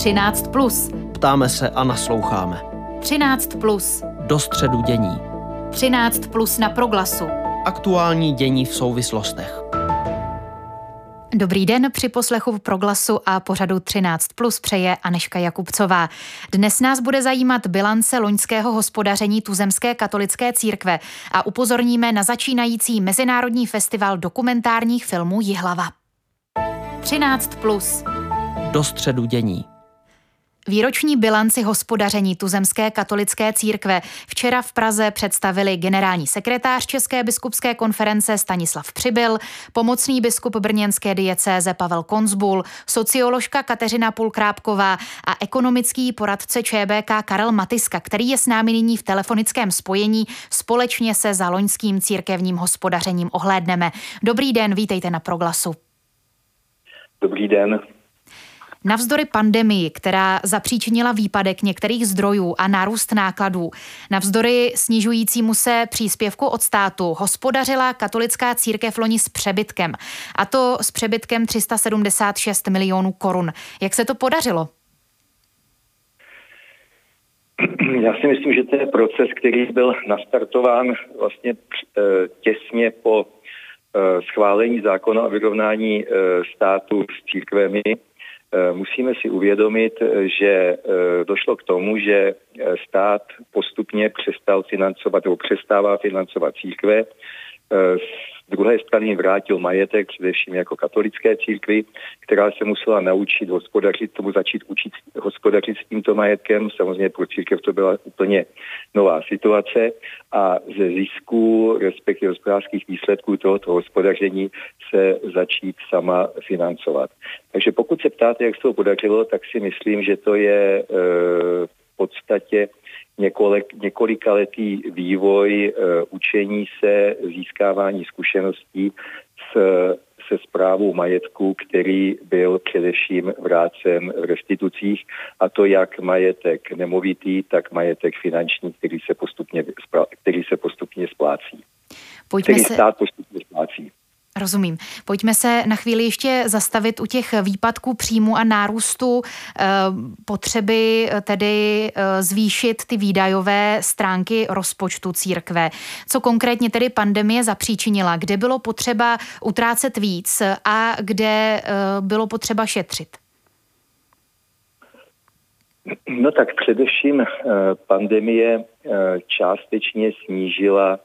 13. Plus. Ptáme se a nasloucháme. 13. Plus. Do středu dění. 13. Plus na proglasu. Aktuální dění v souvislostech. Dobrý den při poslechu v proglasu a pořadu 13 plus přeje Aneška Jakubcová. Dnes nás bude zajímat bilance loňského hospodaření tuzemské katolické církve a upozorníme na začínající Mezinárodní festival dokumentárních filmů Jihlava. 13 plus. Do středu dění. Výroční bilanci hospodaření tuzemské katolické církve včera v Praze představili generální sekretář České biskupské konference Stanislav Přibyl, pomocný biskup brněnské diecéze Pavel Konzbul, socioložka Kateřina Pulkrápková a ekonomický poradce ČBK Karel Matiska, který je s námi nyní v telefonickém spojení. Společně se za loňským církevním hospodařením ohlédneme. Dobrý den, vítejte na Proglasu. Dobrý den. Navzdory pandemii, která zapříčinila výpadek některých zdrojů a nárůst nákladů, navzdory snižujícímu se příspěvku od státu, hospodařila katolická církev loni s přebytkem. A to s přebytkem 376 milionů korun. Jak se to podařilo? Já si myslím, že to je proces, který byl nastartován vlastně eh, těsně po eh, schválení zákona o vyrovnání eh, státu s církvemi musíme si uvědomit, eh, že eh, došlo k tomu, že stát postupně přestal financovat nebo přestává financovat církve druhé strany vrátil majetek, především jako katolické církvi, která se musela naučit hospodařit, tomu začít učit hospodařit s tímto majetkem. Samozřejmě pro církev to byla úplně nová situace a ze zisků, respektive hospodářských výsledků tohoto hospodaření se začít sama financovat. Takže pokud se ptáte, jak se to podařilo, tak si myslím, že to je e, v podstatě několik, několikaletý vývoj e, učení se, získávání zkušeností s, se zprávou majetku, který byl především vrácen v restitucích, a to jak majetek nemovitý, tak majetek finanční, který se postupně, který se postupně splácí. Pojďme který se... stát postupně splácí. Rozumím. Pojďme se na chvíli ještě zastavit u těch výpadků příjmu a nárůstu e, potřeby eh, tedy e, zvýšit ty výdajové stránky rozpočtu církve. Co konkrétně tedy pandemie zapříčinila? Kde bylo potřeba utrácet víc a kde e, bylo potřeba šetřit? No tak především pandemie částečně snížila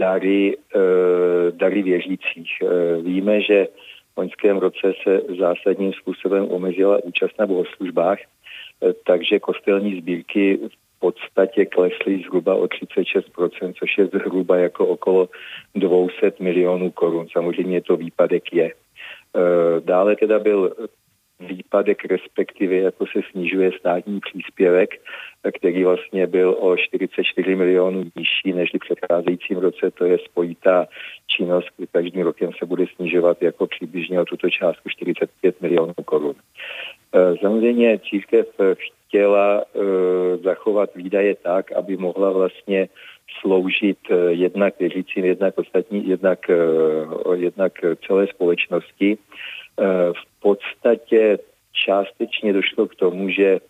dary, eh, dary věřících. Eh, víme, že v loňském roce se zásadním způsobem omezila účast na bohoslužbách, eh, takže kostelní sbírky v podstatě klesly zhruba o 36%, což je zhruba jako okolo 200 milionů korun. Samozřejmě to výpadek je. Dále teda byl výpadek, respektive jako se snižuje státní příspěvek, který vlastně byl o 44 milionů nižší než v předcházejícím roce. To je spojitá činnost, kdy každým rokem se bude snižovat jako přibližně o tuto částku 45 milionů korun. E, samozřejmě církev chtěla uh, zachovat výdaje tak, aby mohla vlastně sloužit uh, jednak věřícím, jednak ostatní, jednak, jednak celé společnosti. V podstatě částečně došlo k tomu, že e,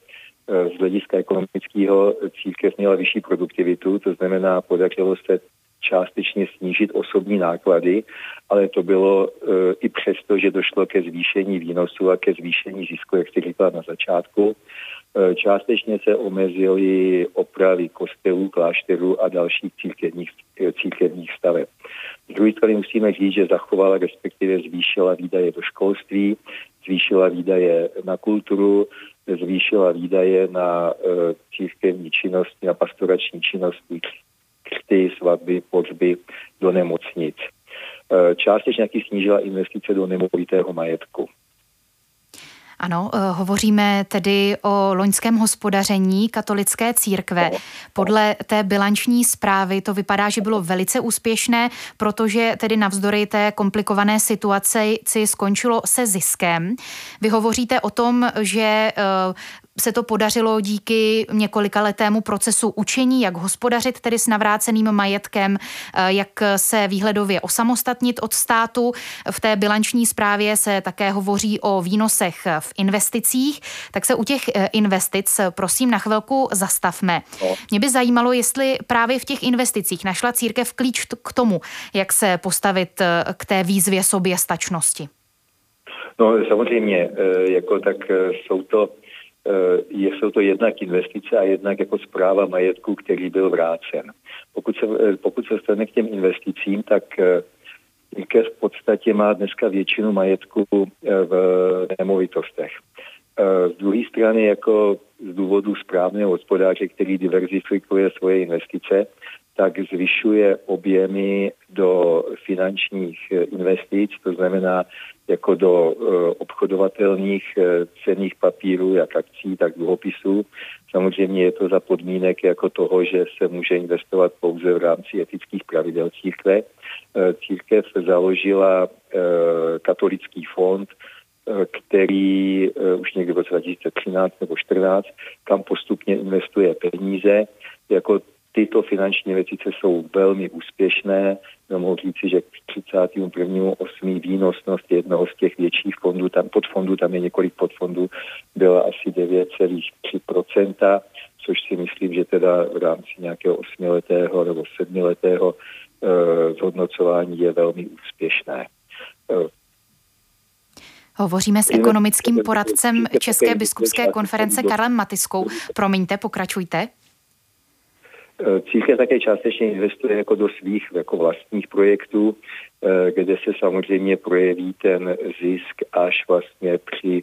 z hlediska ekonomického církev měla vyšší produktivitu, to znamená, podařilo se částečně snížit osobní náklady, ale to bylo e, i přesto, že došlo ke zvýšení výnosu a ke zvýšení zisku, jak jste říkala na začátku. E, částečně se omezily opravy kostelů, klášterů a dalších církevních, církevních staveb. Z druhé strany musíme říct, že zachovala, respektive zvýšila výdaje do školství, zvýšila výdaje na kulturu, zvýšila výdaje na uh, církevní činnosti, na pastorační činnosti, křty, svatby, pohřby do nemocnic. Uh, částečně nějaký snížila investice do nemovitého majetku. Ano, eh, hovoříme tedy o loňském hospodaření katolické církve. Podle té bilanční zprávy to vypadá, že bylo velice úspěšné, protože tedy navzdory té komplikované situaci skončilo se ziskem. Vy hovoříte o tom, že eh, se to podařilo díky několika letému procesu učení, jak hospodařit tedy s navráceným majetkem, jak se výhledově osamostatnit od státu. V té bilanční zprávě se také hovoří o výnosech v investicích, tak se u těch investic prosím na chvilku zastavme. No. Mě by zajímalo, jestli právě v těch investicích našla církev klíč k tomu, jak se postavit k té výzvě soběstačnosti. No samozřejmě, eh, jako tak eh, jsou to, eh, jsou to jednak investice a jednak jako zpráva majetku, který byl vrácen. Pokud se, pokud se stane k těm investicím, tak církev v podstatě má dneska většinu majetku v nemovitostech. Z druhé strany jako z důvodu správného hospodáře, který diverzifikuje svoje investice, tak zvyšuje objemy do finančních investic, to znamená jako do uh, obchodovatelných uh, cených papírů, jak akcí, tak dluhopisů. Samozřejmě je to za podmínek jako toho, že se může investovat pouze v rámci etických pravidel církve. Uh, církev založila katolický fond, který už někdy v roce 2013 nebo 2014, kam postupně investuje peníze. Jako tyto finanční investice jsou velmi úspěšné. Mohu říci, že k 31.8. výnosnost jednoho z těch větších fondů, tam podfondů, tam je několik podfondů, byla asi 9,3%, což si myslím, že teda v rámci nějakého osmiletého nebo sedmiletého eh, zhodnocování je velmi úspěšné. Eh, Hovoříme s ekonomickým poradcem České biskupské konference Karlem Matiskou. Promiňte, pokračujte. Eh, církev také částečně investuje jako do svých jako vlastních projektů, eh, kde se samozřejmě projeví ten zisk až vlastně při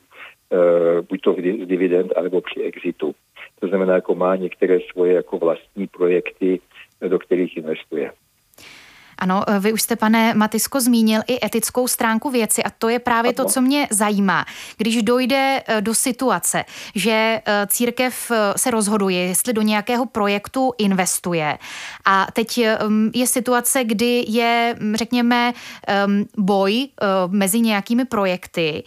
eh, buď to z dividend, alebo při exitu. To znamená, jako má některé svoje jako vlastní projekty, do kterých investuje. Ano, eh, vy už jste, pane Matisko, zmínil i etickou stránku věci a to je právě to, co mě zajímá. Když dojde eh, do situace, že eh, církev se rozhoduje, jestli do nějakého projektu investuje. A teď je situace, kdy je, řekněme, boj mezi nějakými projekty,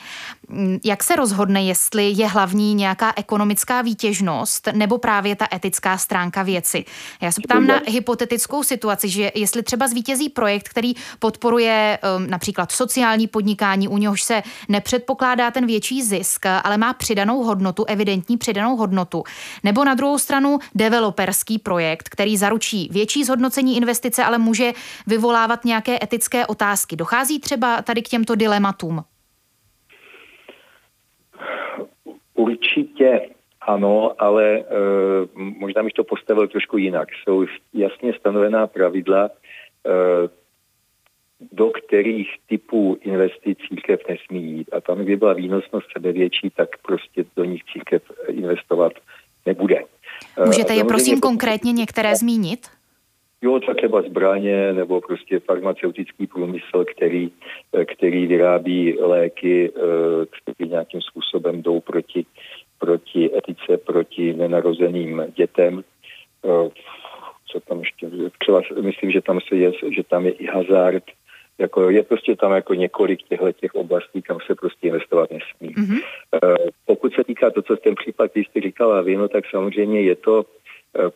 jak se rozhodne, jestli je hlavní nějaká ekonomická výtěžnost nebo právě ta etická stránka věci? Já se ptám na hypotetickou situaci, že jestli třeba zvítězí projekt, který podporuje um, například sociální podnikání, u něhož se nepředpokládá ten větší zisk, ale má přidanou hodnotu, evidentní přidanou hodnotu, nebo na druhou stranu developerský projekt, který zaručí větší zhodnocení investice, ale může vyvolávat nějaké etické otázky. Dochází třeba tady k těmto dilematům? Určitě ano, ale e, možná bych to postavil trošku jinak. Jsou jasně stanovená pravidla, e, do kterých typů investic církev nesmí jít. A tam, kdy byla výnosnost sebe větší, tak prostě do nich církev investovat nebude. Můžete je prosím konkrétně některé zmínit? Jo, třeba zbraně nebo prostě farmaceutický průmysl, který, eh, který vyrábí léky, eh, které nějakým způsobem jdou proti, proti etice, proti nenarozeným dětem. Eh, co tam ještě? Třeba myslím, že tam se je, že tam je i hazard, jako je prostě tam jako několik těchto těch oblastí, kam se prostě investovat nesmí. Mm-hmm. Pokud se týká to, co ten případ, který jste říkala vy, no tak samozřejmě je to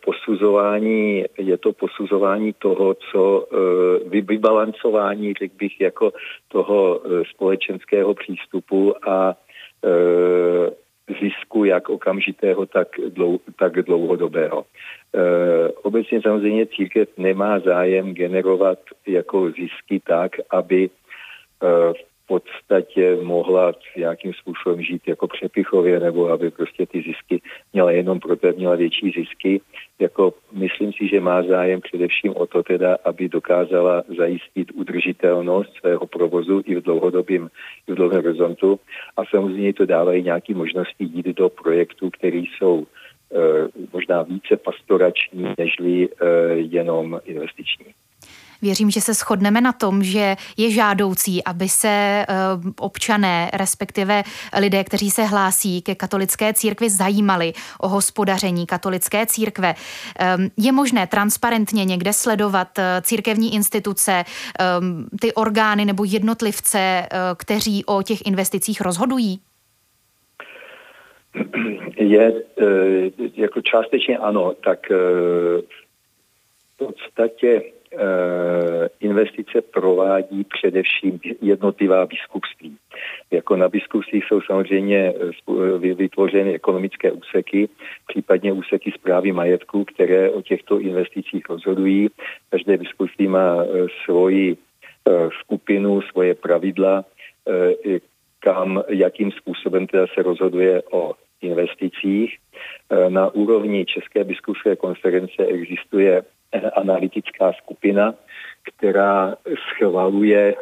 posuzování, je to posuzování toho, co eh, vybalancování, řekl bych, jako toho eh, společenského přístupu a zisku jak okamžitého, tak, dlou, tak dlouhodobého. obecně samozřejmě církev nemá zájem generovat jako zisky tak, aby v podstatě mohla nějakým způsobem žít jako přepichově, nebo aby prostě ty zisky měla jenom proto, měla větší zisky. Jako myslím si, že má zájem především o to teda, aby dokázala zajistit udržitelnost svého provozu i v dlouhodobém, i v dlouhém horizontu. A samozřejmě to dávají nějaké možnosti jít do projektů, které jsou e, možná více pastorační, nežli e, jenom investiční. Věřím, že se shodneme na tom, že je žádoucí, aby se eh, občané, respektive lidé, kteří se hlásí ke katolické církvi, zajímali o hospodaření katolické církve. Ehm, je možné transparentně někde sledovat eh, církevní instituce, ty orgány nebo jednotlivce, eh, kteří o těch investicích rozhodují? je jako částečně ano, tak v podstatě investice provádí především jednotlivá biskupství. Jako na biskupstvích jsou samozřejmě vytvořeny ekonomické úseky, případně úseky zprávy majetku, které o těchto investicích rozhodují. Každé biskupství má svoji skupinu, svoje pravidla, kam, jakým způsobem teda se rozhoduje o investicích. Na úrovni České biskupské konference existuje analytická skupina, která schvaluje e,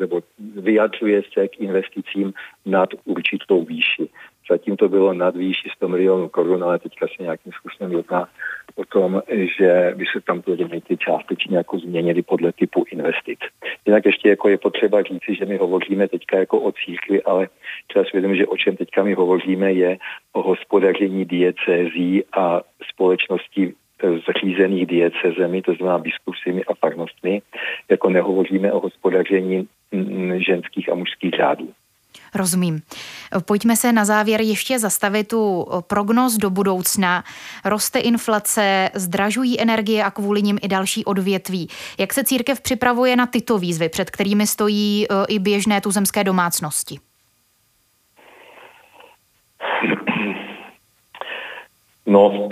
nebo vyjadřuje se k investicím nad určitou výši. Zatím to bylo nad výši 100 milionů korun, ale teďka se nějakým způsobem jedná o tom, že by se tam ty limity částečně jako změnily podle typu investic. Jinak ještě jako je potřeba říci, že my hovoříme teďka jako o církvi, ale třeba svědomí, že o čem teďka my hovoříme je o hospodaření diecézí a společnosti zřízených diecezemi, to znamená biskupstvými a farnostmi, jako nehovoříme o hospodaření ženských a mužských řádů. Rozumím. Pojďme se na závěr ještě zastavit tu prognoz do budoucna. Roste inflace, zdražují energie a kvůli nim i další odvětví. Jak se církev připravuje na tyto výzvy, před kterými stojí e, i běžné tuzemské domácnosti? No,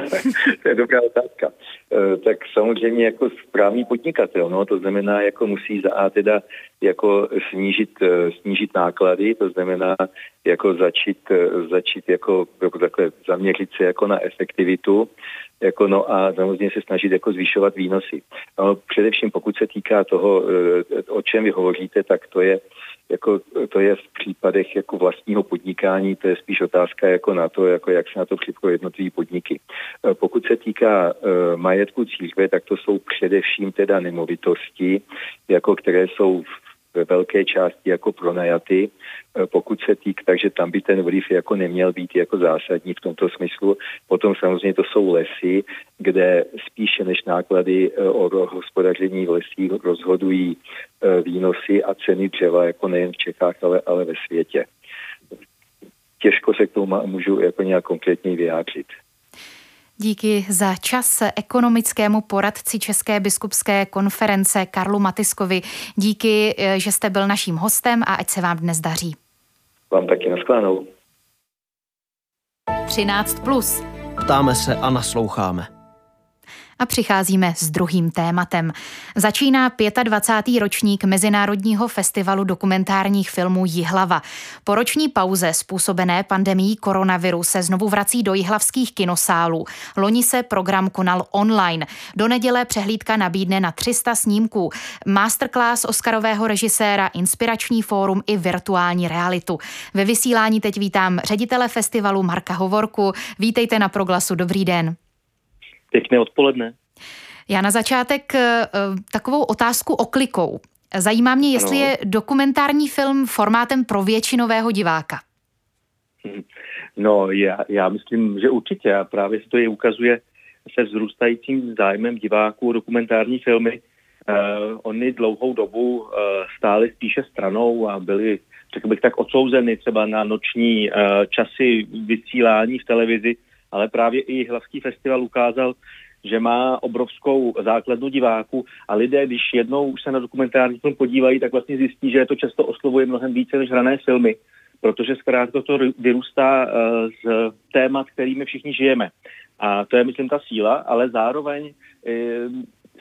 to je dobrá otázka. E, tak samozřejmě jako správný podnikatel, no, to znamená, jako musí za A teda jako snížit, e, snížit náklady, to znamená jako začít, e, začít jako, jako takhle zaměřit se jako na efektivitu, jako no a samozřejmě se snažit jako zvyšovat výnosy. No, především pokud se týká toho, o čem vy hovoříte, tak to je jako to je v případech jako vlastního podnikání, to je spíš otázka jako na to, jako jak se na to připravují jednotlivé podniky. E, pokud se týká uh, majetku církve, tak to jsou především teda nemovitosti, jako které jsou v ve velké části jako pronajaty, e, pokud se týk, takže tam by ten vliv jako neměl být jako zásadní v tomto smyslu. Potom samozřejmě to jsou lesy, kde spíše než náklady e, o hospodaření v lesích rozhodují e, výnosy a ceny dřeva, jako nejen v Čechách, ale, ale ve světě. Těžko se k tomu můžu jako nějak konkrétně vyjádřit. Díky za čas ekonomickému poradci České biskupské konference Karlu Matiskovi. Díky, eh, že jste byl naším hostem a ať se vám dnes daří. Vám taky nasklánou. 13. Plus. Ptáme se a nasloucháme. A přicházíme s druhým tématem. Začíná 25. ročník Mezinárodního festivalu dokumentárních filmů Jihlava. Po roční pauze způsobené pandemí koronaviru se znovu vrací do jihlavských kinosálů. Loni se program konal online. Do neděle přehlídka nabídne na 300 snímků. Masterclass Oscarového režiséra, inspirační fórum i virtuální realitu. Ve vysílání teď vítám ředitele festivalu Marka Hovorku. Vítejte na Proglasu. Dobrý den. Pěkné odpoledne. Já na začátek eh, takovou otázku oklikou. Zajímá mě, jestli ano. je dokumentární film formátem pro většinového diváka. Hm. No, já, já myslím, že určitě. A právě se to je ukazuje se vzrůstajícím zájmem diváků dokumentární filmy. Uh, oni dlouhou dobu uh, stáli spíše stranou a byli, řekl bych tak, odsouzeny třeba na noční uh, časy vysílání v televizi, ale právě i Hlavský festival ukázal, že má obrovskou základnu diváků a lidé, když jednou už se na dokumentární film podívají, tak vlastně zjistí, že to často oslovuje mnohem více než hrané filmy, protože zkrátka to vyrůstá eh, z témat, kterými všichni žijeme. A to je, myslím, ta síla, ale zároveň eh,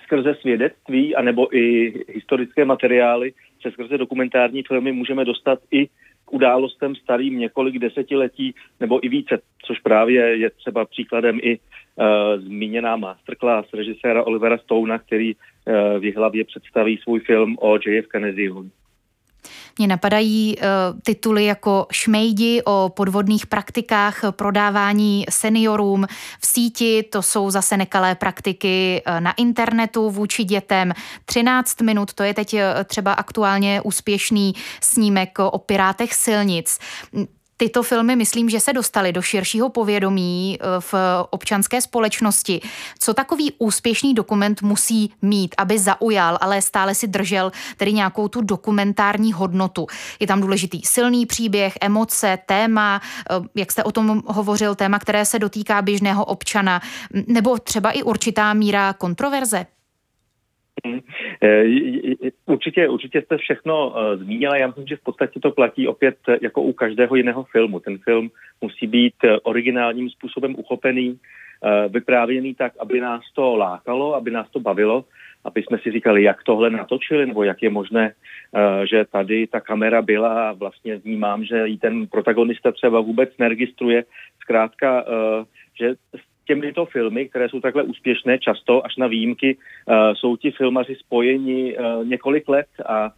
skrze svědectví anebo i historické materiály se skrze dokumentární filmy můžeme dostat i k událostem starým několik desetiletí nebo i více, což právě je třeba příkladem i uh, zmíněná masterclass režiséra Olivera Stouna, který uh, v hlavě představí svůj film o JF Kennedyho. Mě napadají uh, tituly jako Šmejdi o podvodných praktikách prodávání seniorům v síti, to jsou zase nekalé praktiky uh, na internetu vůči dětem. 13 minut, to je teď uh, třeba aktuálně úspěšný snímek o pirátech silnic. Tyto filmy, myslím, že se dostaly do širšího povědomí eh, v občanské společnosti. Co takový úspěšný dokument musí mít, aby zaujal, ale stále si držel tedy nějakou tu dokumentární hodnotu? Je tam důležitý silný příběh, emoce, téma, eh, jak jste o tom hovořil, téma, které se dotýká běžného občana, nebo třeba i určitá míra kontroverze? Hmm. Eh, určitě, určitě jste všechno uh, zmínila. Já myslím, že v podstatě to platí opět jako u každého jiného filmu. Ten film musí být originálním způsobem uchopený, vyprávěný tak, aby nás to lákalo, aby nás to bavilo, aby jsme si říkali, jak tohle natočili, nebo jak je možné, že tady ta kamera byla a vlastně vnímám, že i ten protagonista třeba vůbec neregistruje. Zkrátka, že těmito filmy, které jsou takhle úspěšné, často až na výjimky, uh, jsou ti filmaři spojeni uh, několik let a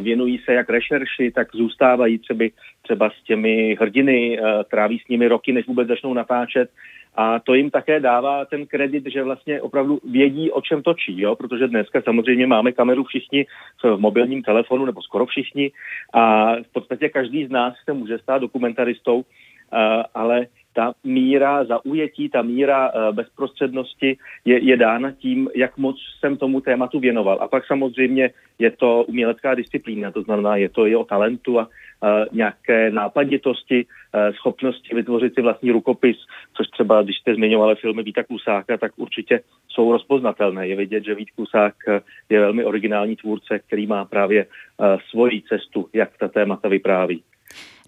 věnují se jak rešerši, tak zůstávají třeba, třeba s těmi hrdiny, uh, tráví s nimi roky, než vůbec začnou natáčet. A to jim také dává ten kredit, že vlastně opravdu vědí, o čem točí, jo? protože dneska samozřejmě máme kameru všichni v mobilním telefonu, nebo skoro všichni, a v podstatě každý z nás se může stát dokumentaristou, ale ta míra zaujetí, ta míra uh, bezprostřednosti je, je dána tím, jak moc jsem tomu tématu věnoval. A pak samozřejmě je to umělecká disciplína, to znamená, je to i o talentu a uh, nějaké nápaditosti, uh, schopnosti vytvořit si vlastní rukopis, což třeba, když jste zmiňovali filmy Víta Klusáka, tak určitě jsou rozpoznatelné. Je vidět, že Vít Klusák je velmi originální tvůrce, který má právě svoji cestu, jak ta témata vypráví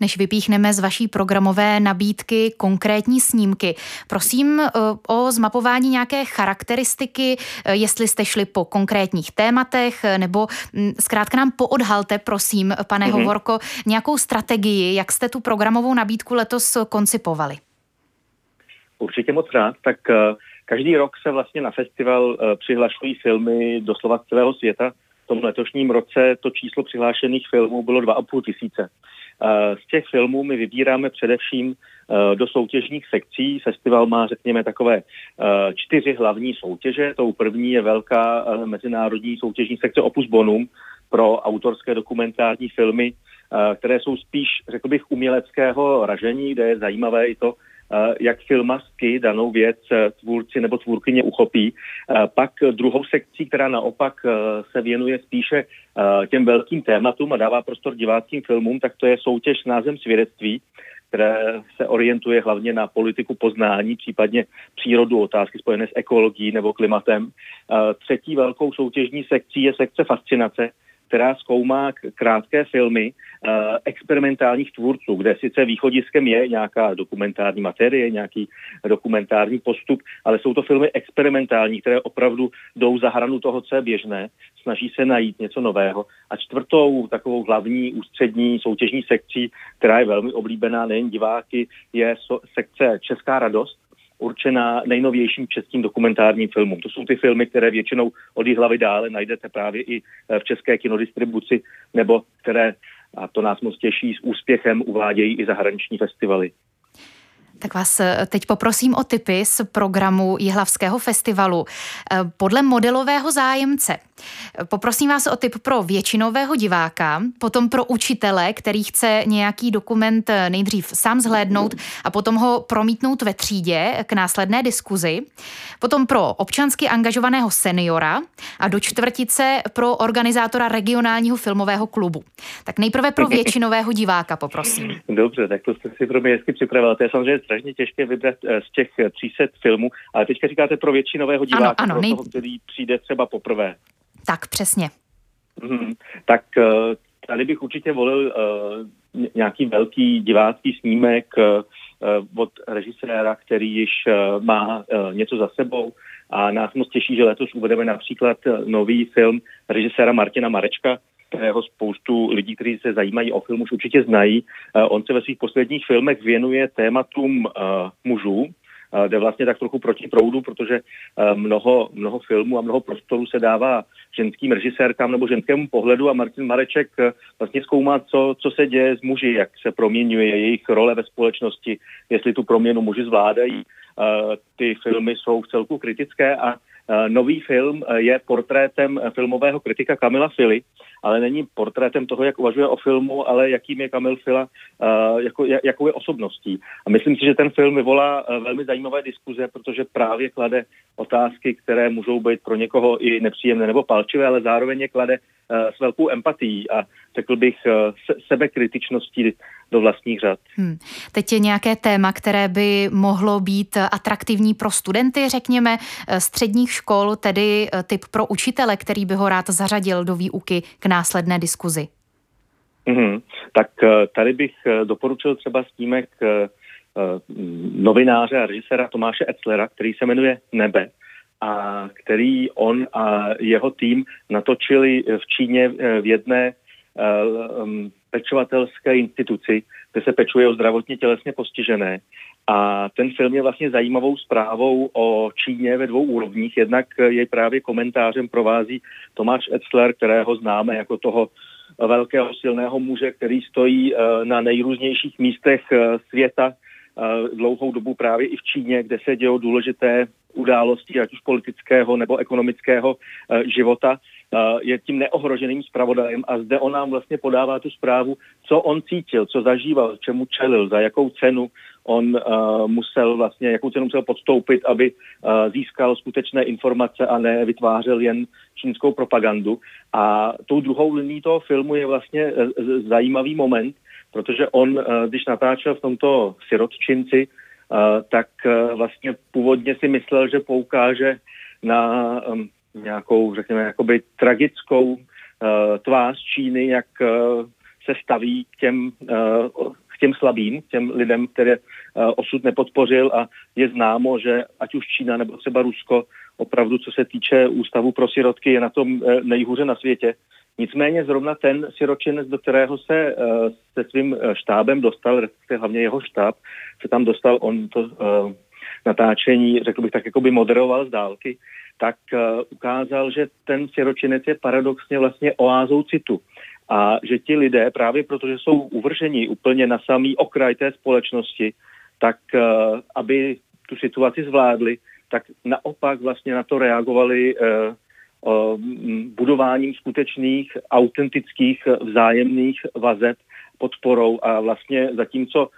než vypíchneme z vaší programové nabídky konkrétní snímky. Prosím eh, o zmapování nějaké charakteristiky, eh, jestli jste šli po konkrétních tématech, eh, nebo hm, zkrátka nám poodhalte, prosím, pane mm-hmm. Hovorko, nějakou strategii, jak jste tu programovou nabídku letos koncipovali. Určitě moc rád. Tak každý rok se vlastně na festival přihlašují filmy doslova z celého světa. V tom letošním roce to číslo přihlášených filmů bylo 2,5 tisíce. Z těch filmů my vybíráme především eh, do soutěžních sekcí. Festival má, řekněme, takové eh, čtyři hlavní soutěže. Tou první je velká eh, mezinárodní soutěžní sekce Opus Bonum pro autorské dokumentární filmy, které jsou spíš, řekl bych, uměleckého ražení, kde je zajímavé i to, Eh, jak filmařsky danou věc eh, tvůrci nebo tvůrkyně uchopí. Eh, pak druhou sekcí, která naopak se věnuje spíše těm velkým tématům a dává prostor diváckým filmům, tak to je soutěž s svědectví, které se orientuje hlavně na politiku poznání, případně přírodu, otázky spojené s ekologií nebo klimatem. Třetí velkou soutěžní sekcí je sekce fascinace, která zkoumá krátké filmy uh, experimentálních tvůrců, kde sice východiskem je nějaká dokumentární materie, nějaký dokumentární postup, ale jsou to filmy experimentální, které opravdu jdou za hranu toho, co je běžné, snaží se najít něco nového. A čtvrtou takovou hlavní ústřední soutěžní sekcí, která je velmi oblíbená nejen diváky, je so- sekce Česká radost, určená nejnovějším českým dokumentárním filmům. To jsou ty filmy, které většinou od hlavy dále najdete právě i eh, v české kinodistribuci, nebo které, a to nás moc těší, s úspěchem uvádějí i zahraniční festivaly. Tak vás eh, teď poprosím o tipy z programu Jihlavského festivalu. Eh, podle modelového zájemce poprosím vás o tip pro většinového diváka, potom pro učitele, který chce nějaký dokument eh, nejdřív sám zhlédnout a potom ho promítnout ve třídě k následné diskuzi, potom pro občansky angažovaného seniora a do čtvrtice pro organizátora regionálního filmového klubu. Tak nejprve pro většinového diváka poprosím. Dobře, tak to jste si pro mě hezky připravila. To je samozřejmě strašně těžké vybrat eh, z těch 300 filmů, ale teďka říkáte pro většinového diváka, ano, ano, pro nej... toho, který přijde třeba poprvé. Tak, přesně. Hmm, tak eh, tady bych určitě volil uh, nějaký velký divácký snímek uh, od režiséra, který již uh, má uh, něco za sebou a nás moc těší, že letos uvedeme například nový film režiséra Martina Marečka, kterého spoustu lidí, kteří se zajímají o film, už určitě znají. Eh, on se ve svých posledních filmech věnuje tématům uh, mužů, eh, jde vlastně tak trochu proti proudu, protože mnoho, mnoho filmů a mnoho prostoru se dává ženským režisérkám nebo ženskému pohledu a Martin Mareček vlastně zkoumá, co, co se děje s muži, jak se proměňuje jejich role ve společnosti, jestli tu proměnu muži zvládají. Ty filmy jsou v celku kritické a nový film je portrétem filmového kritika Kamila Fili ale není portrétem toho, jak uvažuje o filmu, ale jakým je Kamil Fila, jako, jakou je osobností. A myslím si, že ten film vyvolá velmi zajímavé diskuze, protože právě klade otázky, které můžou být pro někoho i nepříjemné nebo palčivé, ale zároveň je klade s velkou empatií a řekl bych sebekritičností do vlastních řad. Hmm. Teď je nějaké téma, které by mohlo být atraktivní pro studenty, řekněme, středních škol, tedy typ pro učitele, který by ho rád zařadil do výuky k následné diskuzi. Hmm. Tak tady bych doporučil třeba snímek novináře a režiséra Tomáše Etzlera, který se jmenuje Nebe a který on a jeho tým natočili v Číně v jedné pečovatelské instituci, kde se pečuje o zdravotně tělesně postižené. A ten film je vlastně zajímavou zprávou o Číně ve dvou úrovních. Jednak jej právě komentářem provází Tomáš Etzler, kterého známe jako toho velkého silného muže, který stojí eh, na nejrůznějších místech eh, světa eh, dlouhou dobu právě i v Číně, kde se dějou důležité události, ať už politického nebo ekonomického života je tím neohroženým zpravodajem a zde on nám vlastně podává tu zprávu, co on cítil, co zažíval, čemu čelil, za jakou cenu on uh, musel vlastně, jakou cenu musel podstoupit, aby uh, získal skutečné informace a ne vytvářel jen čínskou propagandu. A tou druhou liní toho filmu je vlastně uh, zajímavý moment, protože on, uh, když natáčel v tomto sirotčinci, uh, tak uh, vlastně původně si myslel, že poukáže na um, nějakou, řekněme, jakoby tragickou uh, tvář Číny, jak uh, se staví k těm, uh, těm slabým, těm lidem, které uh, osud nepodpořil a je známo, že ať už Čína nebo třeba Rusko opravdu, co se týče ústavu pro sirotky, je na tom uh, nejhůře na světě. Nicméně zrovna ten siročinec, do kterého se uh, se svým štábem dostal, hlavně jeho štáb, se tam dostal, on to natáčení, řekl bych tak, jako by moderoval z dálky, tak ukázal, že ten siročinec je paradoxně vlastně oázou citu. A že ti lidé, právě protože jsou uvrženi úplně na samý okraj té společnosti, tak uh, aby tu situaci zvládli, tak naopak vlastně na to reagovali uh, budováním skutečných, autentických, vzájemných vazeb, podporou. A vlastně zatímco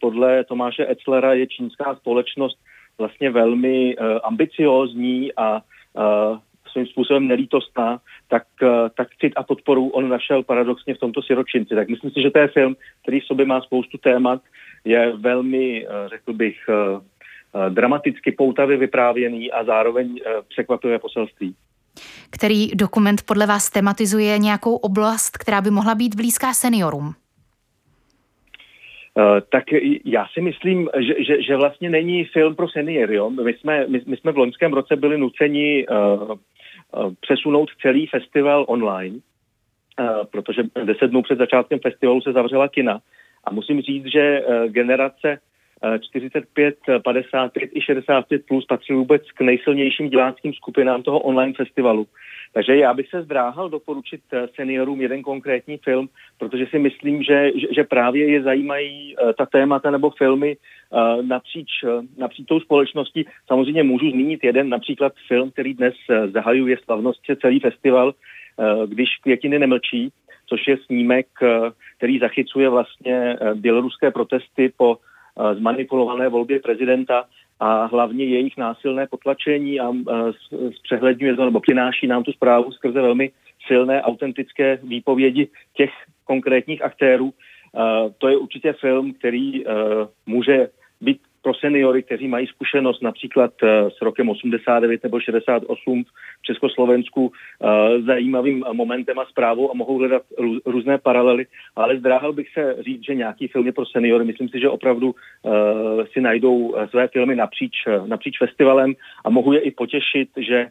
podle Tomáše Etzlera je čínská společnost vlastně velmi ambiciózní a svým způsobem nelítostná, tak, uh, tak cit a podporu on našel paradoxně v tomto siročinci. Tak myslím si, že to je film, který v sobě má spoustu témat, je velmi, uh, řekl bych, uh, dramaticky poutavě vyprávěný a zároveň překvapivé poselství. Který dokument podle vás tematizuje nějakou oblast, která by mohla být blízká seniorům? Tak já si myslím, že, že, že vlastně není film pro seniory. Jo? My, jsme, my, my jsme v loňském roce byli nuceni uh, přesunout celý festival online, uh, protože deset dnů před začátkem festivalu se zavřela kina. A musím říct, že uh, generace 45, 55 i 65 plus patří vůbec k nejsilnějším diváckým skupinám toho online festivalu. Takže já bych se zdráhal doporučit eh, seniorům jeden konkrétní film, protože si myslím, že, že, právě je zajímají uh, ta témata nebo filmy uh, napříč, napříč tou společností. Samozřejmě můžu zmínit jeden, například film, který dnes zahajuje slavnostně celý festival, když květiny nemlčí, což je snímek, který zachycuje vlastně běloruské protesty po zmanipulované volbě prezidenta a hlavně jejich násilné potlačení a zpřehledňuje to, nebo přináší nám tu zprávu skrze velmi silné, autentické výpovědi těch konkrétních aktérů. To je určitě film, který může být pro seniory, kteří mají zkušenost například eh, s rokem 89 nebo 68 v Československu eh, zajímavým momentem a zprávou a mohou hledat různé paralely, ale zdráhal bych se říct, že nějaký film je pro seniory. Myslím si, že opravdu eh, si najdou své filmy napříč, napříč festivalem a mohu je i potěšit, že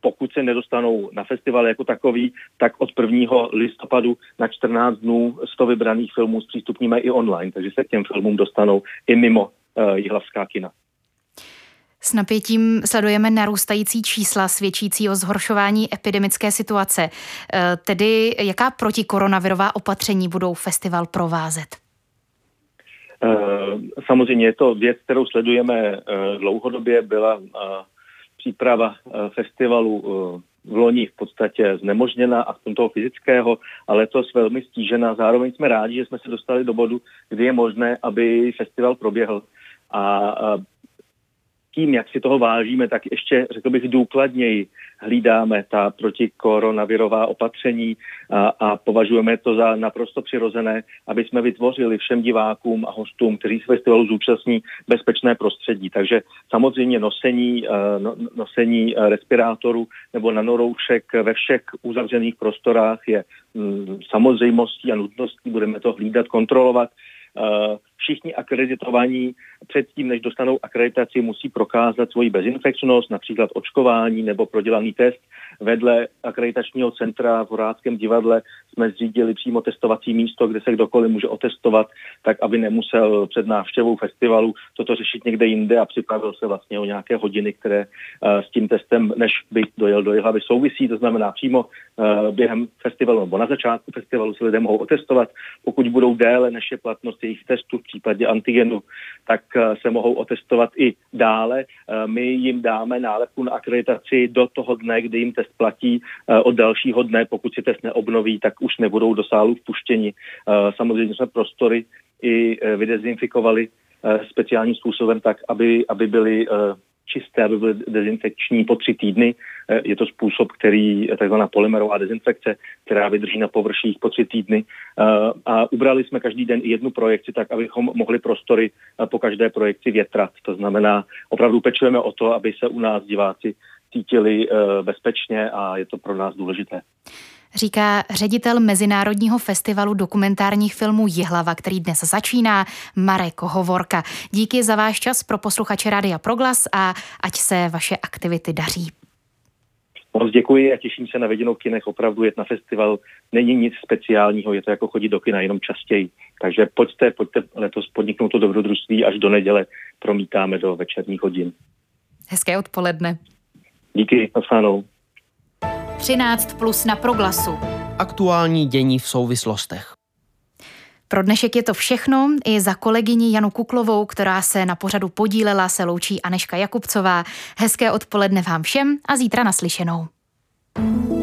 pokud se nedostanou na festival jako takový, tak od 1. listopadu na 14 dnů 100 vybraných filmů zpřístupníme i online, takže se k těm filmům dostanou i mimo jihlavská kina. S napětím sledujeme narůstající čísla svědčící o zhoršování epidemické situace. Eh, tedy jaká protikoronavirová opatření budou festival provázet? Eh, samozřejmě je to věc, kterou sledujeme dlouhodobě. Byla příprava festivalu v loni v podstatě znemožněna a v toho fyzického, ale letos velmi stížena. Zároveň jsme rádi, že jsme se dostali do bodu, kdy je možné, aby festival proběhl. A tím, jak si toho vážíme, tak ještě, řekl bych, důkladněji hlídáme ta protikoronavirová opatření a, a považujeme to za naprosto přirozené, aby jsme vytvořili všem divákům a hostům, kteří se festivalu zúčastní, bezpečné prostředí. Takže samozřejmě nosení, eh, no, nosení eh, respirátorů nebo nanoroušek ve všech uzavřených prostorách je mm, samozřejmostí a nutností. Budeme to hlídat, kontrolovat všichni akreditovaní předtím, než dostanou akreditaci, musí prokázat svoji bezinfekčnost, například očkování nebo prodělaný test. Vedle akreditačního centra v Horáckém divadle jsme zřídili přímo testovací místo, kde se kdokoliv může otestovat, tak aby nemusel před návštěvou festivalu toto řešit někde jinde a připravil se vlastně o nějaké hodiny, které uh, s tím testem, než by dojel do hlavy souvisí. To znamená přímo uh, během festivalu nebo na začátku festivalu se lidé mohou otestovat. Pokud budou déle než je platnost jejich testu v případě antigenu, tak uh, se mohou otestovat i dále. My jim dáme nálepku na akreditaci do toho dne, kdy jim test platí. Od dalšího dne, pokud si test neobnoví, tak už nebudou do sálu vpuštěni. Eh, samozřejmě jsme prostory i eh, vydezinfikovali eh, speciálním způsobem tak, aby, aby byly čisté, aby byly dezinfekční po tři týdny. Je to způsob, který, takzvaná polymerová dezinfekce, která vydrží na površích po tři týdny. A ubrali jsme každý den jednu projekci, tak abychom mohli prostory po každé projekci větrat. To znamená, opravdu pečujeme o to, aby se u nás diváci cítili bezpečně a je to pro nás důležité říká ředitel Mezinárodního festivalu dokumentárních filmů Jihlava, který dnes začíná, Marek Hovorka. Díky za váš čas pro posluchače Rádia Proglas a ať se vaše aktivity daří. Moc děkuji a těším se na viděnou kinech. Opravdu jet na festival není nic speciálního, je to jako chodit do kina jenom častěji. Takže pojďte, pojďte letos podniknout to dobrodružství až do neděle promítáme do večerních hodin. Hezké odpoledne. Díky, naslánou. 13 plus na proglasu. Aktuální dění v souvislostech. Pro dnešek je to všechno. I za kolegyni Janu Kuklovou, která se na pořadu podílela, se loučí Aneška Jakubcová. Hezké odpoledne vám všem a zítra naslyšenou. thank you